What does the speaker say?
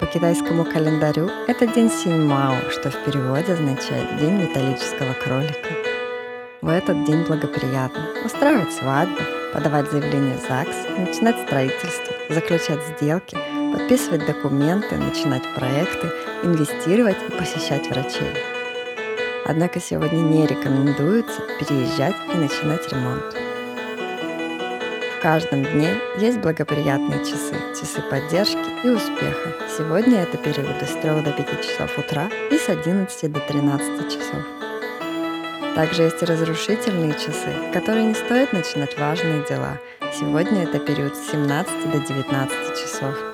По китайскому календарю это день Синьмао, что в переводе означает «день металлического кролика». В этот день благоприятно устраивать свадьбу, подавать заявление в ЗАГС, начинать строительство, заключать сделки, подписывать документы, начинать проекты, инвестировать и посещать врачей. Однако сегодня не рекомендуется переезжать и начинать ремонт каждом дне есть благоприятные часы, часы поддержки и успеха. Сегодня это периоды с 3 до 5 часов утра и с 11 до 13 часов. Также есть и разрушительные часы, которые не стоит начинать важные дела. Сегодня это период с 17 до 19 часов.